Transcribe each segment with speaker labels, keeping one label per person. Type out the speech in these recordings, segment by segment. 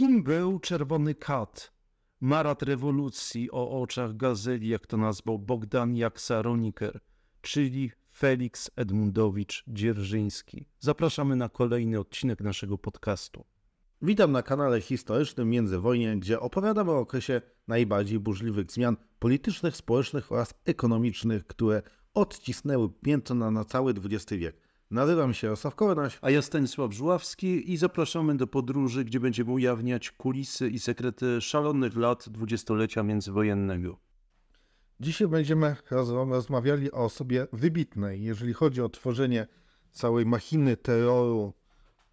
Speaker 1: Kim był Czerwony Kat? Marat rewolucji o oczach gazeli, jak to nazwał Bogdan Jaksa-Roniker, czyli Felix Edmundowicz Dzierżyński. Zapraszamy na kolejny odcinek naszego podcastu.
Speaker 2: Witam na kanale historycznym Międzywojnie, gdzie opowiadamy o okresie najbardziej burzliwych zmian politycznych, społecznych oraz ekonomicznych, które odcisnęły piętno na cały XX wiek. Nazywam się Osław.
Speaker 1: A ja Stanisław Żuławski i zapraszamy do podróży, gdzie będziemy ujawniać kulisy i sekrety szalonych lat dwudziestolecia międzywojennego.
Speaker 2: Dzisiaj będziemy rozmawiali o osobie wybitnej, jeżeli chodzi o tworzenie całej machiny terroru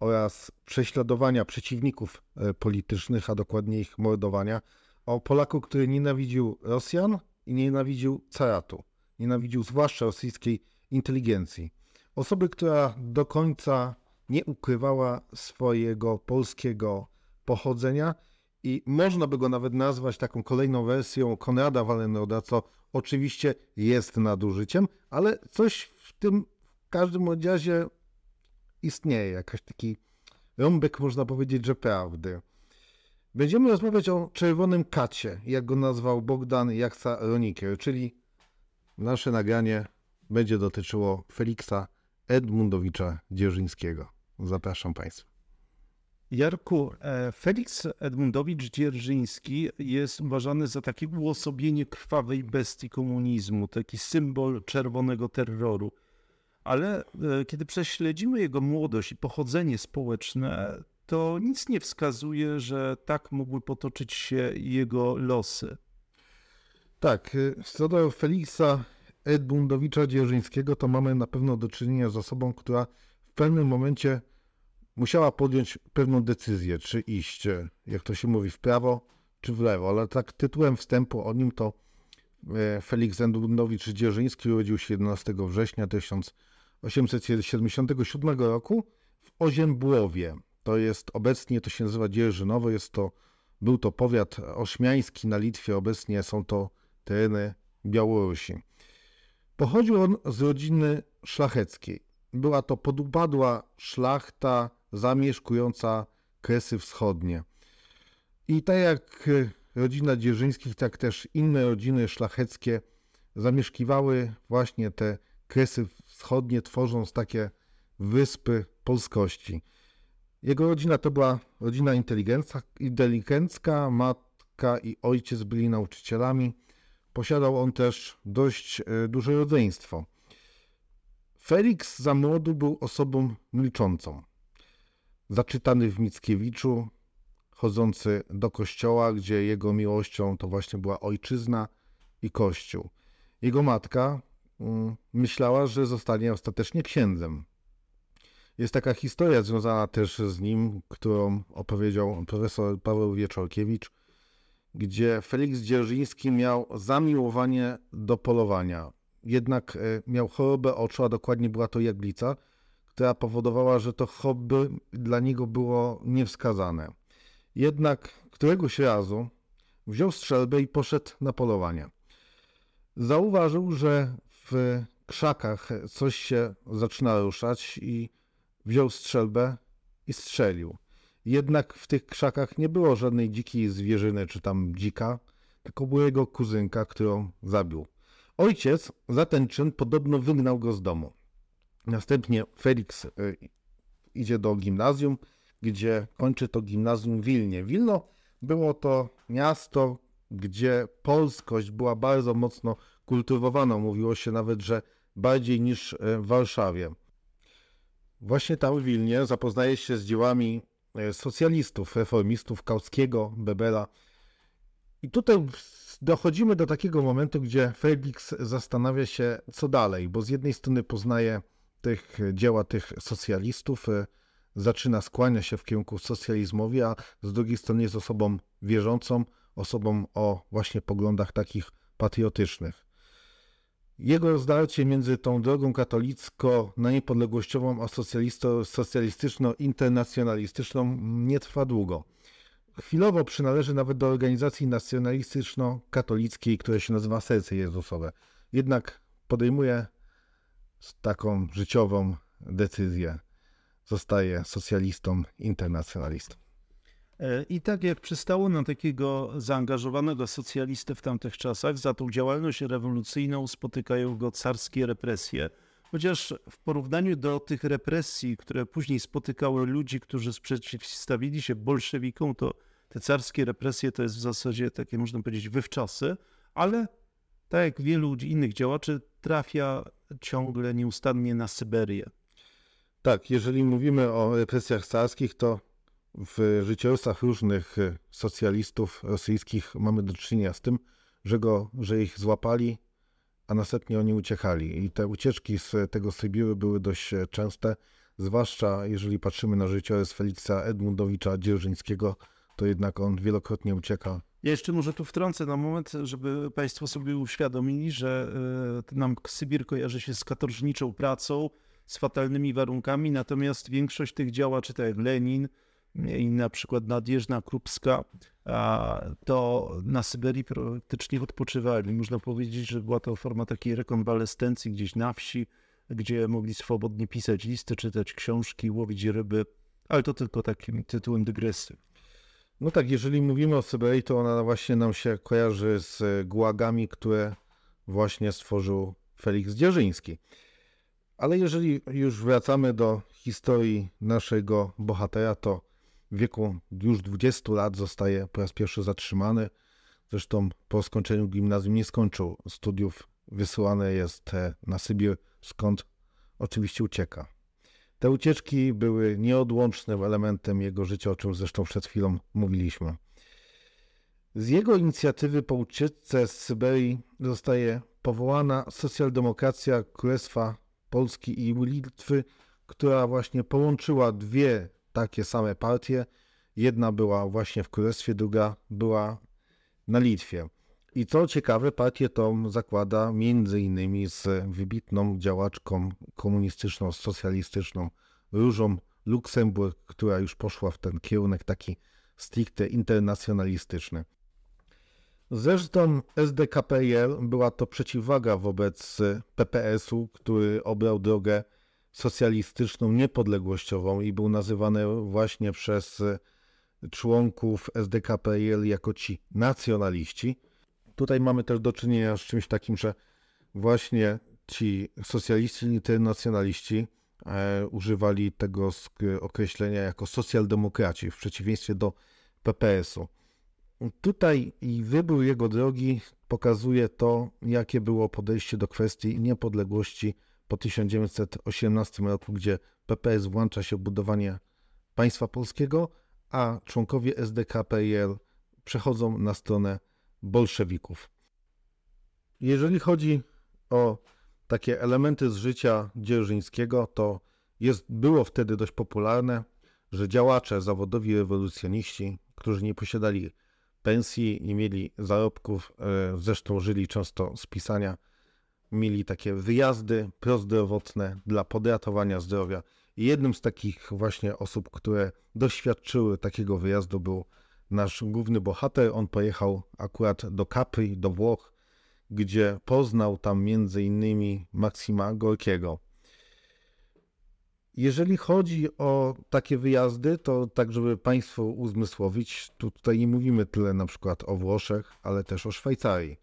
Speaker 2: oraz prześladowania przeciwników e, politycznych, a dokładnie ich mordowania, o Polaku, który nienawidził Rosjan i nienawidził caratu. Nienawidził zwłaszcza rosyjskiej inteligencji. Osoby, która do końca nie ukrywała swojego polskiego pochodzenia i można by go nawet nazwać taką kolejną wersją Konrada Wallenroda, co oczywiście jest nadużyciem, ale coś w tym w każdym razie istnieje, jakaś taki rąbek, można powiedzieć, że prawdy. Będziemy rozmawiać o czerwonym kacie, jak go nazwał Bogdan Jaksa Ronikier, czyli nasze nagranie będzie dotyczyło Feliksa Edmundowicza Dzierżyńskiego. Zapraszam Państwa.
Speaker 1: Jarku, e, Felix Edmundowicz Dzierżyński jest uważany za takie uosobienie krwawej bestii komunizmu, taki symbol czerwonego terroru. Ale e, kiedy prześledzimy jego młodość i pochodzenie społeczne, to nic nie wskazuje, że tak mogły potoczyć się jego losy.
Speaker 2: Tak, e, co do Feliksa Edmundowicza Dzierżyńskiego, to mamy na pewno do czynienia z osobą, która w pewnym momencie musiała podjąć pewną decyzję, czy iść, jak to się mówi, w prawo czy w lewo. Ale tak tytułem wstępu o nim to e, Felix Edmundowicz Dzierżyński urodził się 11 września 1877 roku w Oziębłowie. To jest obecnie, to się nazywa Dzierżynowo, jest to, był to powiat ośmiański na Litwie, obecnie są to tereny Białorusi. Pochodził on z rodziny szlacheckiej. Była to podupadła szlachta zamieszkująca Kresy Wschodnie. I tak jak rodzina Dzierżyńskich, tak też inne rodziny szlacheckie zamieszkiwały właśnie te Kresy Wschodnie, tworząc takie wyspy polskości. Jego rodzina to była rodzina inteligencka, matka i ojciec byli nauczycielami. Posiadał on też dość e, duże rodzeństwo. Felix za młodu był osobą milczącą. Zaczytany w Mickiewiczu, chodzący do kościoła, gdzie jego miłością to właśnie była ojczyzna i kościół. Jego matka mm, myślała, że zostanie ostatecznie księdzem. Jest taka historia związana też z nim, którą opowiedział profesor Paweł Wieczorkiewicz, gdzie Felix Dzierżyński miał zamiłowanie do polowania. Jednak e, miał chorobę oczu, a dokładnie była to jaglica, która powodowała, że to hobby dla niego było niewskazane. Jednak któregoś razu wziął strzelbę i poszedł na polowanie. Zauważył, że w krzakach coś się zaczyna ruszać i wziął strzelbę i strzelił. Jednak w tych krzakach nie było żadnej dzikiej zwierzyny czy tam dzika, tylko była jego kuzynka, którą zabił. Ojciec za ten czyn podobno wygnał go z domu. Następnie Felix y, idzie do gimnazjum, gdzie kończy to gimnazjum Wilnie. Wilno było to miasto, gdzie polskość była bardzo mocno kultywowana. Mówiło się nawet, że bardziej niż y, w Warszawie. Właśnie tam w Wilnie zapoznaje się z dziełami socjalistów, reformistów, Kauskiego, Bebela. I tutaj dochodzimy do takiego momentu, gdzie Felix zastanawia się, co dalej, bo z jednej strony poznaje tych dzieła tych socjalistów, e, zaczyna skłania się w kierunku socjalizmowi, a z drugiej strony jest osobą wierzącą, osobą o właśnie poglądach takich patriotycznych. Jego rozdarcie między tą drogą katolicko niepodległościową a socjalistyczno-internacjonalistyczną nie trwa długo. Chwilowo przynależy nawet do organizacji nacjonalistyczno-katolickiej, która się nazywa Serce Jezusowe. Jednak podejmuje taką życiową decyzję. Zostaje socjalistą, internacjonalistą.
Speaker 1: I tak jak przystało na takiego zaangażowanego socjalistę w tamtych czasach, za tą działalność rewolucyjną spotykają go carskie represje. Chociaż w porównaniu do tych represji, które później spotykały ludzi, którzy sprzeciwstawili się bolszewikom, to te carskie represje to jest w zasadzie takie, można powiedzieć, wywczasy, ale tak jak wielu innych działaczy, trafia ciągle nieustannie na Syberię.
Speaker 2: Tak, jeżeli mówimy o represjach carskich, to w życiorysach różnych e, socjalistów rosyjskich mamy do czynienia z tym, że, go, że ich złapali, a następnie oni uciekali. I te ucieczki z tego Sybiru były dość e, częste, zwłaszcza jeżeli patrzymy na życiorys Feliksa Edmundowicza Dzierżyńskiego, to jednak on wielokrotnie ucieka.
Speaker 1: Ja jeszcze może tu wtrącę na moment, żeby Państwo sobie uświadomili, że e, nam Sybir kojarzy się z katorżniczą pracą, z fatalnymi warunkami, natomiast większość tych działaczy, tak jak Lenin, i na przykład Nadjeżna Krupska, to na Syberii praktycznie odpoczywali. Można powiedzieć, że była to forma takiej rekonwalescencji gdzieś na wsi, gdzie mogli swobodnie pisać listy, czytać książki, łowić ryby, ale to tylko takim tytułem dygresy.
Speaker 2: No tak, jeżeli mówimy o Syberii, to ona właśnie nam się kojarzy z gułagami, które właśnie stworzył Felix Dzierżyński. Ale jeżeli już wracamy do historii naszego bohatera, to w wieku już 20 lat zostaje po raz pierwszy zatrzymany. Zresztą po skończeniu gimnazjum nie skończył studiów, wysyłany jest e, na Sybir, skąd oczywiście ucieka. Te ucieczki były nieodłącznym elementem jego życia, o czym zresztą przed chwilą mówiliśmy. Z jego inicjatywy po ucieczce z Syberii zostaje powołana socjaldemokracja Królestwa Polski i Litwy, która właśnie połączyła dwie takie same partie. Jedna była właśnie w Królestwie, druga była na Litwie. I co ciekawe, partię tą zakłada między innymi z wybitną działaczką komunistyczną, socjalistyczną Różą Luksemburg, która już poszła w ten kierunek taki stricte internacjonalistyczny. Zresztą SDKPL była to przeciwwaga wobec PPS-u, który obrał drogę socjalistyczną, niepodległościową i był nazywany właśnie przez członków SDKPL jako ci nacjonaliści. Tutaj mamy też do czynienia z czymś takim, że właśnie ci socjaliści internacjonaliści e, używali tego określenia jako socjaldemokraci w przeciwieństwie do PPS-u. Tutaj i wybór jego drogi pokazuje to, jakie było podejście do kwestii niepodległości po 1918 roku, gdzie PPS włącza się w budowanie państwa polskiego, a członkowie SDKPL przechodzą na stronę bolszewików. Jeżeli chodzi o takie elementy z życia Dzierżyńskiego, to jest, było wtedy dość popularne, że działacze, zawodowi rewolucjoniści, którzy nie posiadali pensji, nie mieli zarobków, e, zresztą żyli często z pisania, mieli takie wyjazdy prozdrowotne dla podratowania zdrowia. I jednym z takich właśnie osób, które doświadczyły takiego wyjazdu był nasz główny bohater. On pojechał akurat do Capri, do Włoch, gdzie poznał tam między innymi Maksima Gorkiego. Jeżeli chodzi o takie wyjazdy, to tak, żeby Państwu uzmysłowić, tutaj nie mówimy tyle na przykład o Włoszech, ale też o Szwajcarii.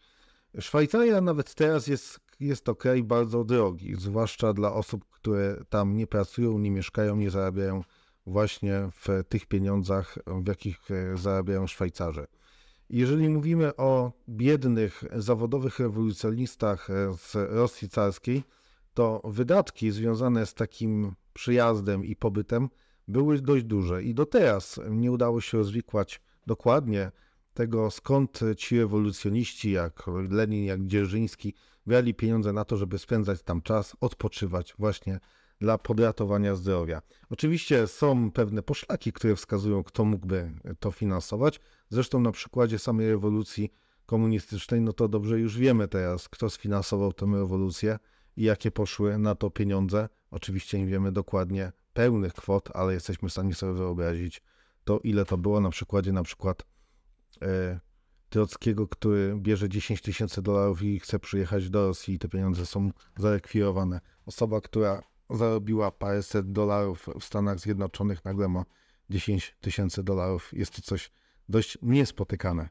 Speaker 2: Szwajcaria nawet teraz jest, jest ok, bardzo drogi, zwłaszcza dla osób, które tam nie pracują, nie mieszkają, nie zarabiają właśnie w tych pieniądzach, w jakich e, zarabiają Szwajcarzy. Jeżeli mówimy o biednych, zawodowych rewolucjonistach e, z Rosji carskiej, to wydatki związane z takim przyjazdem i pobytem były dość duże i do teraz nie udało się rozwikłać dokładnie tego, skąd ci rewolucjoniści jak Lenin, jak Dzierżyński brali pieniądze na to, żeby spędzać tam czas, odpoczywać właśnie dla podratowania zdrowia. Oczywiście są pewne poszlaki, które wskazują, kto mógłby to finansować. Zresztą na przykładzie samej rewolucji komunistycznej, no to dobrze już wiemy teraz, kto sfinansował tę rewolucję i jakie poszły na to pieniądze. Oczywiście nie wiemy dokładnie pełnych kwot, ale jesteśmy w stanie sobie wyobrazić to, ile to było na przykładzie na przykład e, Trockiego, który bierze 10 tysięcy dolarów i chce przyjechać do Rosji i te pieniądze są zarekwirowane. Osoba, która zarobiła paręset dolarów w Stanach Zjednoczonych, nagle ma 10 tysięcy dolarów. Jest to coś dość niespotykane.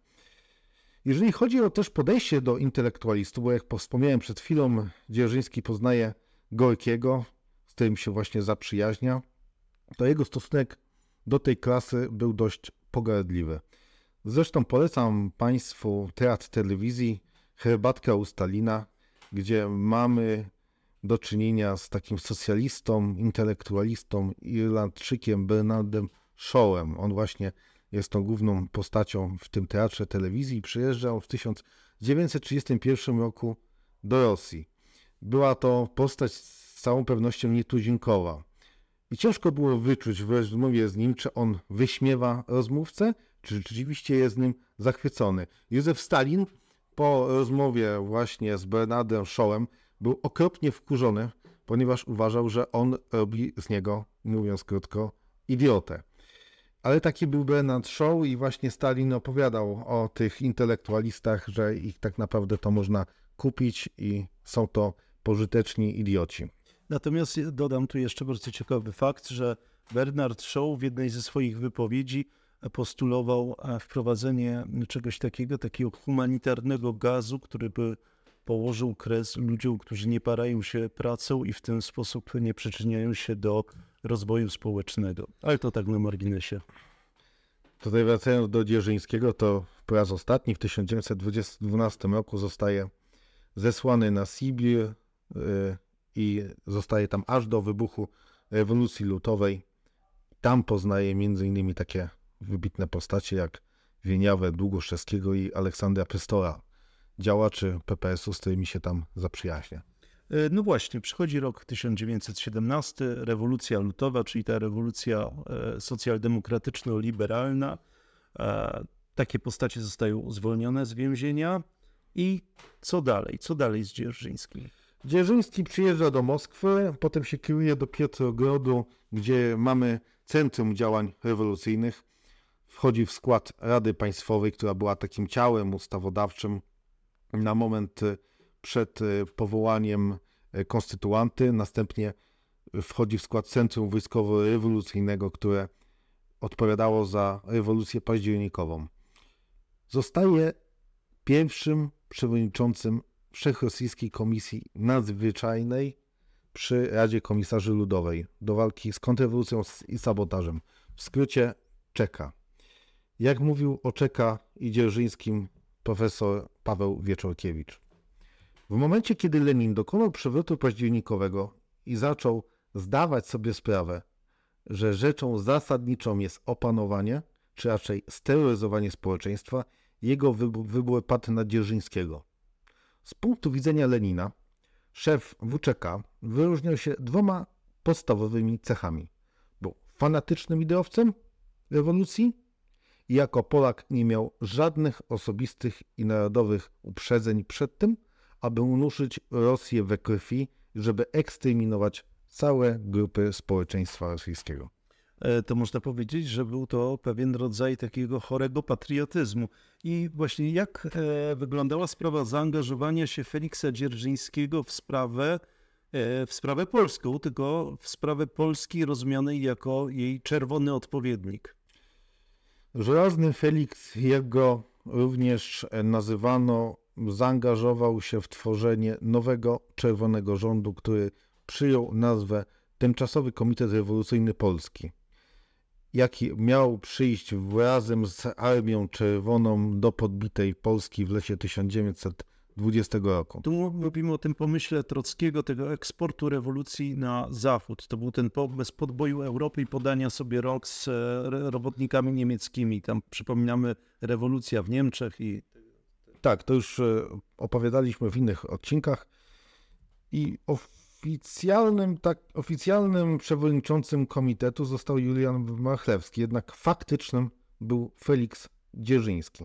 Speaker 2: Jeżeli chodzi o też podejście do intelektualistów, bo jak wspomniałem przed chwilą, Dzierżyński poznaje Gorkiego, z którym się właśnie zaprzyjaźnia, to jego stosunek do tej klasy był dość pogardliwy. Zresztą polecam Państwu teatr telewizji Herbatka u Stalina, gdzie mamy do czynienia z takim socjalistą, intelektualistą, Irlandczykiem Bernardem Shawem. On właśnie jest tą główną postacią w tym teatrze telewizji. Przyjeżdżał w 1931 roku do Rosji. Była to postać z całą pewnością nietuzinkowa. I ciężko było wyczuć w rozmowie z nim, czy on wyśmiewa rozmówcę, czy rzeczywiście jest nim zachwycony. Józef Stalin po rozmowie właśnie z Bernardem Shawem był okropnie wkurzony, ponieważ uważał, że on robi z niego, mówiąc krótko, idiotę. Ale taki był Bernard Shaw i właśnie Stalin opowiadał o tych intelektualistach, że ich tak naprawdę to można kupić i są to pożyteczni idioci.
Speaker 1: Natomiast dodam tu jeszcze bardzo ciekawy fakt, że Bernard Shaw w jednej ze swoich wypowiedzi postulował wprowadzenie czegoś takiego, takiego humanitarnego gazu, który by położył kres ludziom, którzy nie parają się pracą i w ten sposób nie przyczyniają się do rozwoju społecznego. Ale to tak na marginesie.
Speaker 2: Tutaj wracając do Dzierżyńskiego, to po raz ostatni w 1912 roku zostaje zesłany na Sibir y, i zostaje tam aż do wybuchu rewolucji lutowej. Tam poznaje m.in. takie wybitne postacie jak Wieniawę Długoszewskiego i Aleksandra Pystola, działaczy PPS-u, z którymi się tam zaprzyjaźnia.
Speaker 1: E, no właśnie, przychodzi rok 1917, rewolucja lutowa, czyli ta rewolucja e, socjaldemokratyczno-liberalna. E, takie postacie zostają zwolnione z więzienia. I co dalej? Co dalej z Dzierżyńskim?
Speaker 2: Dzierżyński przyjeżdża do Moskwy, potem się kieruje do Piotrogrodu, gdzie mamy centrum działań rewolucyjnych. Wchodzi w skład Rady Państwowej, która była takim ciałem ustawodawczym na moment y, przed y, powołaniem y, konstytuanty. Następnie wchodzi w skład Centrum Wojskowo-Rewolucyjnego, które odpowiadało za rewolucję październikową. Zostaje pierwszym przewodniczącym Wszechrosyjskiej Komisji Nadzwyczajnej przy Radzie Komisarzy Ludowej do walki z kontrrewolucją i sabotażem. W skrócie czeka. Jak mówił o Czeka i Dzierżyńskim profesor Paweł Wieczorkiewicz. W momencie, kiedy Lenin dokonał przewrotu październikowego i zaczął zdawać sobie sprawę, że rzeczą zasadniczą jest opanowanie, czy raczej steroryzowanie społeczeństwa, jego wybór padł na Dzierżyńskiego. Z punktu widzenia Lenina, szef WCK wyróżniał się dwoma podstawowymi cechami. Był fanatycznym ideowcem rewolucji i jako Polak nie miał żadnych osobistych i narodowych uprzedzeń przed tym, aby unuszyć Rosję we krwi, żeby eksterminować całe grupy społeczeństwa rosyjskiego.
Speaker 1: E, to można powiedzieć, że był to pewien rodzaj takiego chorego patriotyzmu. I właśnie jak e, wyglądała sprawa zaangażowania się Feliksa Dzierżyńskiego w sprawę, e, w sprawę polską, tylko w sprawę Polski rozumianej jako jej czerwony odpowiednik?
Speaker 2: Żelazny Felix, jak go również nazywano, zaangażował się w tworzenie nowego czerwonego rządu, który przyjął nazwę Tymczasowy Komitet Rewolucyjny Polski. Jaki miał przyjść razem z Armią Czerwoną do podbitej Polski w lecie 1900 20 roku.
Speaker 1: Tu mówimy o tym pomyśle Trockiego, tego eksportu rewolucji na zachód. To był ten pomysł podboju Europy i podania sobie rok z e, robotnikami niemieckimi. Tam przypominamy rewolucja w Niemczech i...
Speaker 2: Tak, to już e, opowiadaliśmy w innych odcinkach. I oficjalnym, tak, oficjalnym przewodniczącym komitetu został Julian Machlewski, jednak faktycznym był Felix Dzierżyński.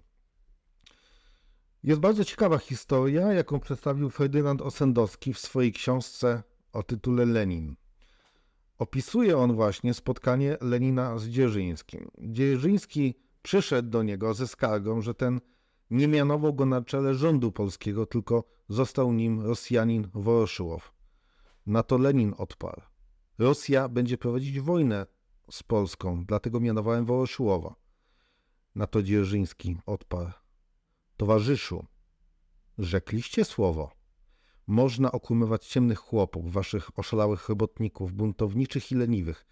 Speaker 2: Jest bardzo ciekawa historia, jaką przedstawił Ferdynand Osendowski w swojej książce o tytule Lenin. Opisuje on właśnie spotkanie Lenina z Dzierżyńskim. Dzierżyński przyszedł do niego ze skargą, że ten nie mianował go na czele rządu polskiego, tylko został nim Rosjanin Woroszyłow. Na to Lenin odparł. Rosja będzie prowadzić wojnę z Polską, dlatego mianowałem Wołoszyłowa. Na to Dzierżyński odparł. Towarzyszu, rzekliście słowo. Można okłamywać ciemnych chłopów, waszych oszalałych robotników, buntowniczych i leniwych,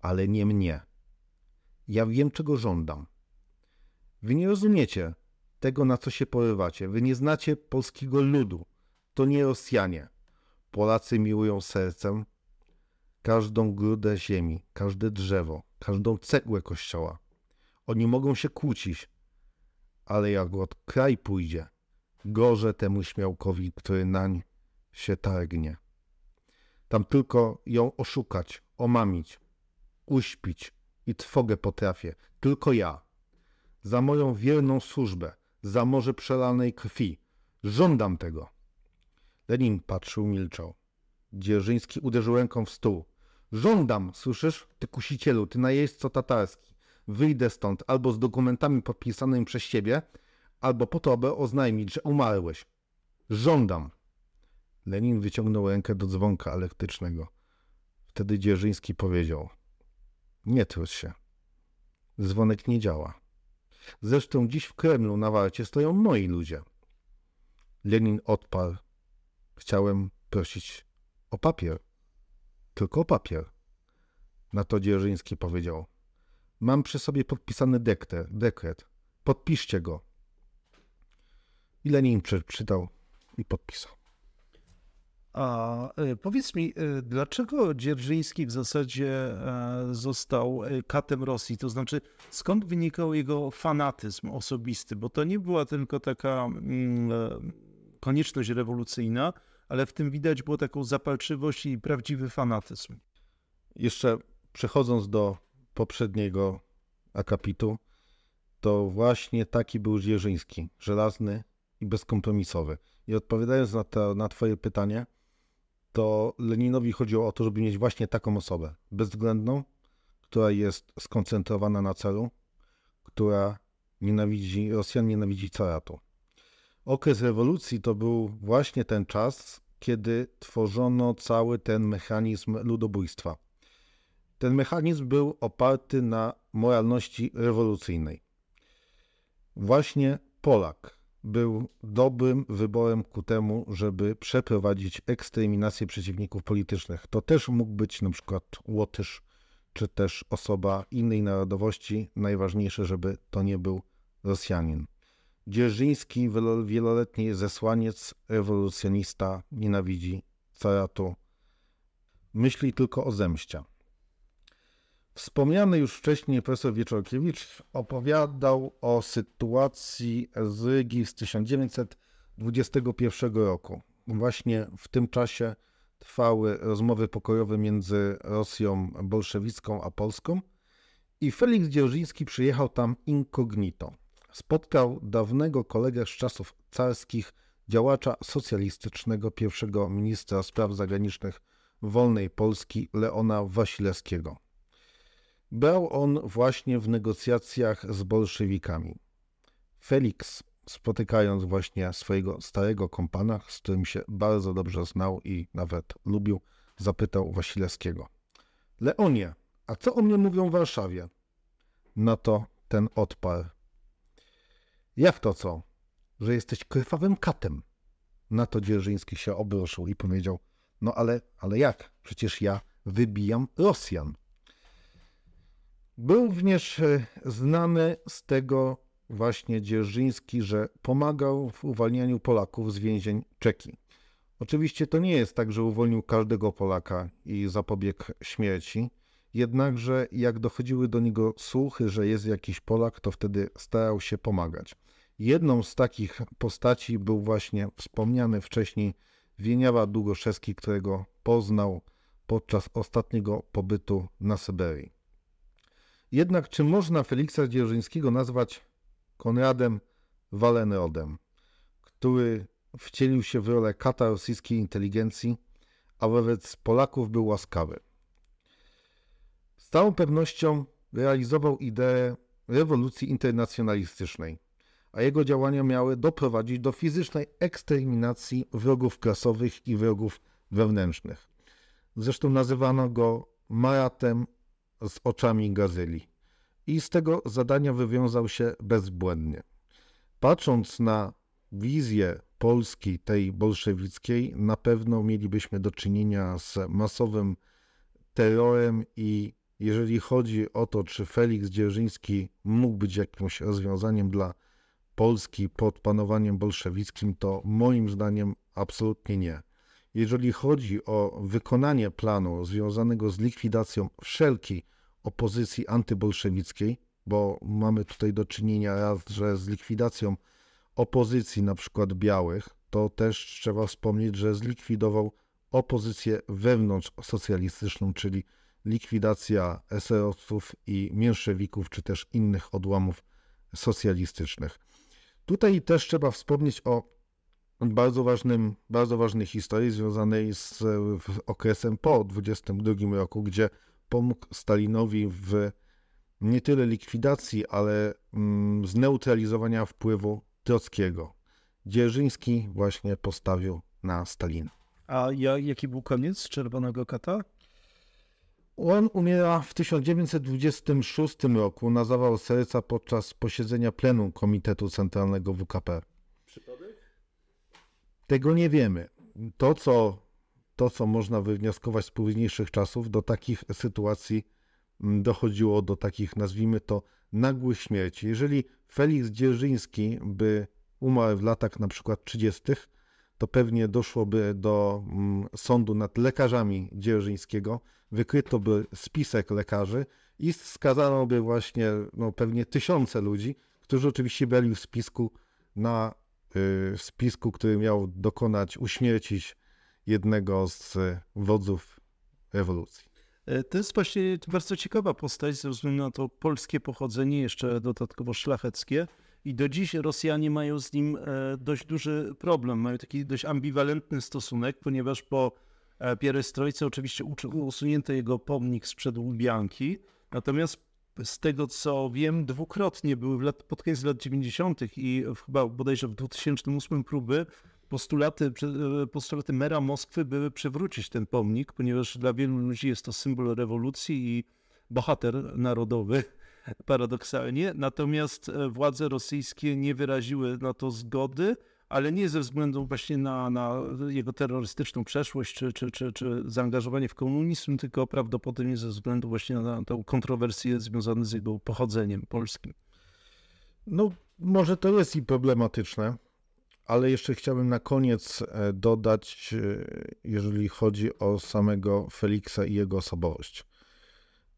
Speaker 2: ale nie mnie. Ja wiem, czego żądam. Wy nie rozumiecie tego, na co się porywacie. Wy nie znacie polskiego ludu. To nie Rosjanie. Polacy miłują sercem każdą grudę ziemi, każde drzewo, każdą cegłę kościoła. Oni mogą się kłócić, ale jak od kraj pójdzie, gorze temu śmiałkowi, który nań się targnie. Tam tylko ją oszukać, omamić, uśpić i trwogę potrafię, tylko ja. Za moją wierną służbę, za morze przelanej krwi. Żądam tego. Lenin patrzył, milczał. Dzierżyński uderzył ręką w stół. Żądam, słyszysz, ty kusicielu, ty najeźdźco tatarski. Wyjdę stąd albo z dokumentami podpisanymi przez ciebie, albo po to, aby oznajmić, że umarłeś. Żądam. Lenin wyciągnął rękę do dzwonka elektrycznego. Wtedy Dzierżyński powiedział: Nie trudź się. Dzwonek nie działa. Zresztą dziś w Kremlu na warcie stoją moi ludzie. Lenin odparł. Chciałem prosić o papier. Tylko o papier. Na to Dzierżyński powiedział. Mam przy sobie podpisany dekret. dekret. Podpiszcie go. I Lenin przeczytał i podpisał.
Speaker 1: A e, powiedz mi, e, dlaczego Dzierżyński w zasadzie e, został katem Rosji? To znaczy, skąd wynikał jego fanatyzm osobisty? Bo to nie była tylko taka mm, konieczność rewolucyjna, ale w tym widać było taką zapalczywość i prawdziwy fanatyzm.
Speaker 2: Jeszcze przechodząc do poprzedniego akapitu, to właśnie taki był Dzierżyński, żelazny i bezkompromisowy. I odpowiadając na, to, na Twoje pytanie, to Leninowi chodziło o to, żeby mieć właśnie taką osobę, bezwzględną, która jest skoncentrowana na celu, która nienawidzi, Rosjan nienawidzi caratu. Okres rewolucji to był właśnie ten czas, kiedy tworzono cały ten mechanizm ludobójstwa. Ten mechanizm był oparty na moralności rewolucyjnej. Właśnie Polak był dobrym wyborem ku temu, żeby przeprowadzić eksterminację przeciwników politycznych. To też mógł być na przykład Łotysz, czy też osoba innej narodowości. Najważniejsze, żeby to nie był Rosjanin. Dzierżyński, wieloletni zesłaniec, rewolucjonista, nienawidzi caratu. Myśli tylko o zemście. Wspomniany już wcześniej profesor Wieczorkiewicz opowiadał o sytuacji z Rygi z 1921 roku. Właśnie w tym czasie trwały rozmowy pokojowe między Rosją bolszewicką a Polską i Felix Dzierżyński przyjechał tam incognito. Spotkał dawnego kolegę z czasów carskich, działacza socjalistycznego, pierwszego ministra spraw zagranicznych wolnej Polski Leona Wasilewskiego. Brał on właśnie w negocjacjach z bolszewikami. Felix, spotykając właśnie swojego starego kompana, z którym się bardzo dobrze znał i nawet lubił, zapytał Wasilewskiego. Leonie, a co o mnie mówią w Warszawie? Na to ten odparł. Jak to co? Że jesteś krwawym katem. Na to Dzierżyński się obruszył i powiedział, no ale, ale jak? Przecież ja wybijam Rosjan. Był również e, znany z tego właśnie Dzierżyński, że pomagał w uwalnianiu Polaków z więzień Czeki. Oczywiście to nie jest tak, że uwolnił każdego Polaka i zapobiegł śmierci. Jednakże jak dochodziły do niego słuchy, że jest jakiś Polak, to wtedy starał się pomagać. Jedną z takich postaci był właśnie wspomniany wcześniej Wieniawa Długoszewski, którego poznał podczas ostatniego pobytu na Syberii. Jednak czy można Feliksa Dzierżyńskiego nazwać Konradem Walenrodem, który wcielił się w rolę kata rosyjskiej inteligencji, a wobec Polaków był łaskawy? Z całą pewnością realizował ideę rewolucji internacjonalistycznej, a jego działania miały doprowadzić do fizycznej eksterminacji wrogów klasowych i wrogów wewnętrznych. Zresztą nazywano go Maratem z oczami gazeli. I z tego zadania wywiązał się bezbłędnie. Patrząc na wizję Polski, tej bolszewickiej, na pewno mielibyśmy do czynienia z masowym terrorem i jeżeli chodzi o to, czy Felix Dzierżyński mógł być jakimś rozwiązaniem dla Polski pod panowaniem bolszewickim, to moim zdaniem absolutnie nie. Jeżeli chodzi o wykonanie planu związanego z likwidacją wszelkiej opozycji antybolszewickiej, bo mamy tutaj do czynienia raz, że z likwidacją opozycji, na przykład białych, to też trzeba wspomnieć, że zlikwidował opozycję wewnątrz socjalistyczną, czyli likwidacja eserowców i mięszewików, czy też innych odłamów socjalistycznych. Tutaj też trzeba wspomnieć o bardzo, ważnym, bardzo ważnej historii związanej z okresem po 22 roku, gdzie pomógł Stalinowi w nie tyle likwidacji, ale mm, zneutralizowania wpływu Trockiego. Dzierżyński właśnie postawił na Stalina.
Speaker 1: A ja, jaki był koniec Czerwonego Kata?
Speaker 2: On umiera w 1926 roku na zawał serca podczas posiedzenia plenum Komitetu Centralnego WKP. Przypadek? Tego nie wiemy. To co, to, co można wywnioskować z późniejszych czasów, do takich sytuacji mm, dochodziło do takich, nazwijmy to, nagłych śmierci. Jeżeli Felix Dzierżyński by umarł w latach na przykład 30., to pewnie doszłoby do mm, sądu nad lekarzami Dzierżyńskiego, wykryto by spisek lekarzy i skazano by właśnie no, pewnie tysiące ludzi, którzy oczywiście byli w spisku na y, spisku, który miał dokonać, uśmiercić jednego z wodzów rewolucji.
Speaker 1: E, to jest właśnie bardzo ciekawa postać, ze względu na to polskie pochodzenie, jeszcze dodatkowo szlacheckie. I do dziś Rosjanie mają z nim e, dość duży problem. Mają taki dość ambiwalentny stosunek, ponieważ po e, pierestrojce oczywiście usunięto jego pomnik sprzed Łubianki. Natomiast z tego co wiem, dwukrotnie były pod koniec lat 90. i chyba bodajże w 2008 próby postulaty, e, postulaty mera Moskwy były przywrócić ten pomnik, ponieważ dla wielu ludzi jest to symbol rewolucji i bohater narodowy paradoksalnie. Natomiast e, władze rosyjskie nie wyraziły na to zgody, ale nie ze względu właśnie na, na jego terrorystyczną przeszłość czy, czy, czy, czy zaangażowanie w komunizm, tylko prawdopodobnie ze względu właśnie na tę kontrowersję związaną z jego pochodzeniem polskim.
Speaker 2: No, może to jest i problematyczne, ale jeszcze chciałbym na koniec e, dodać, e, jeżeli chodzi o samego Feliksa i jego osobowość.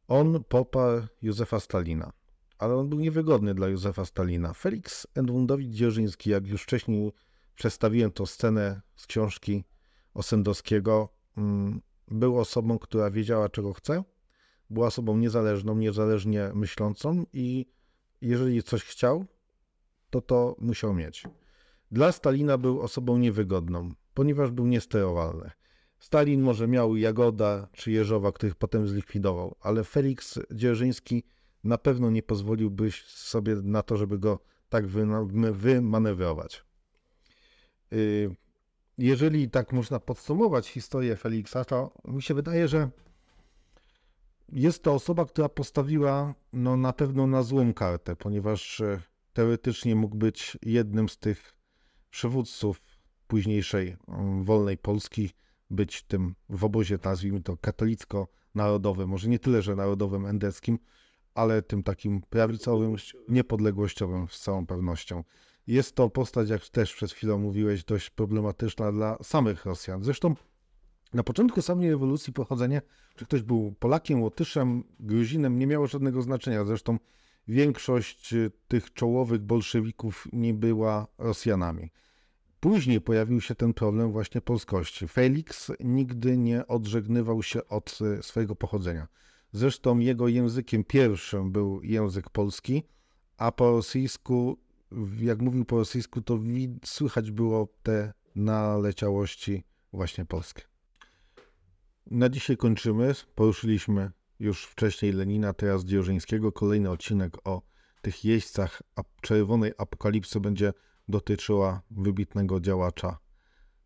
Speaker 2: On poparł Józefa Stalina, ale on był niewygodny dla Józefa Stalina. Felix Edmundowicz Dzierżyński, jak już wcześniej przedstawiłem tą scenę z książki Osendowskiego, mm, był osobą, która wiedziała, czego chce, była osobą niezależną, niezależnie myślącą i jeżeli coś chciał, to to musiał mieć. Dla Stalina był osobą niewygodną, ponieważ był niesterowalny. Stalin może miał Jagoda czy Jeżowa, których potem zlikwidował, ale Felix Dzierżyński na pewno nie pozwoliłby sobie na to, żeby go tak wymanewrować. Y, jeżeli tak można podsumować historię Feliksa, to mi się wydaje, że jest to osoba, która postawiła no, na pewno na złą kartę, ponieważ e, teoretycznie mógł być jednym z tych przywódców późniejszej mm, wolnej Polski, być tym w obozie, nazwijmy to katolicko-narodowym, może nie tyle, że narodowym endeckim, ale tym takim prawicowym, niepodległościowym z całą pewnością. Jest to postać, jak też przed chwilą mówiłeś, dość problematyczna dla samych Rosjan. Zresztą na początku samej rewolucji pochodzenie, czy ktoś był Polakiem, Łotyszem, Gruzinem, nie miało żadnego znaczenia. Zresztą większość tych czołowych bolszewików nie była Rosjanami. Później pojawił się ten problem właśnie polskości. Felix nigdy nie odżegnywał się od e, swojego pochodzenia. Zresztą jego językiem pierwszym był język polski, a po rosyjsku, jak mówił po rosyjsku, to słychać było te naleciałości właśnie polskie. Na dzisiaj kończymy. Poruszyliśmy już wcześniej Lenina, teraz Dzierżyńskiego. Kolejny odcinek o tych jeźdźcach czerwonej apokalipsy będzie dotyczyła wybitnego działacza,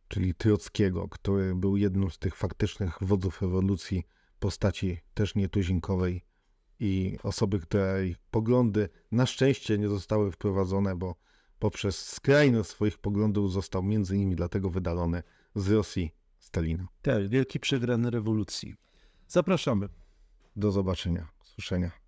Speaker 2: czyli Trockiego, który był jednym z tych faktycznych wodzów rewolucji, postaci też nietuzinkowej, i osoby, której poglądy na szczęście nie zostały wprowadzone, bo poprzez skrajność swoich poglądów został między innymi dlatego wydalony z Rosji Stalina.
Speaker 1: Tak, wielki przegrany rewolucji. Zapraszamy.
Speaker 2: Do zobaczenia, usłyszenia.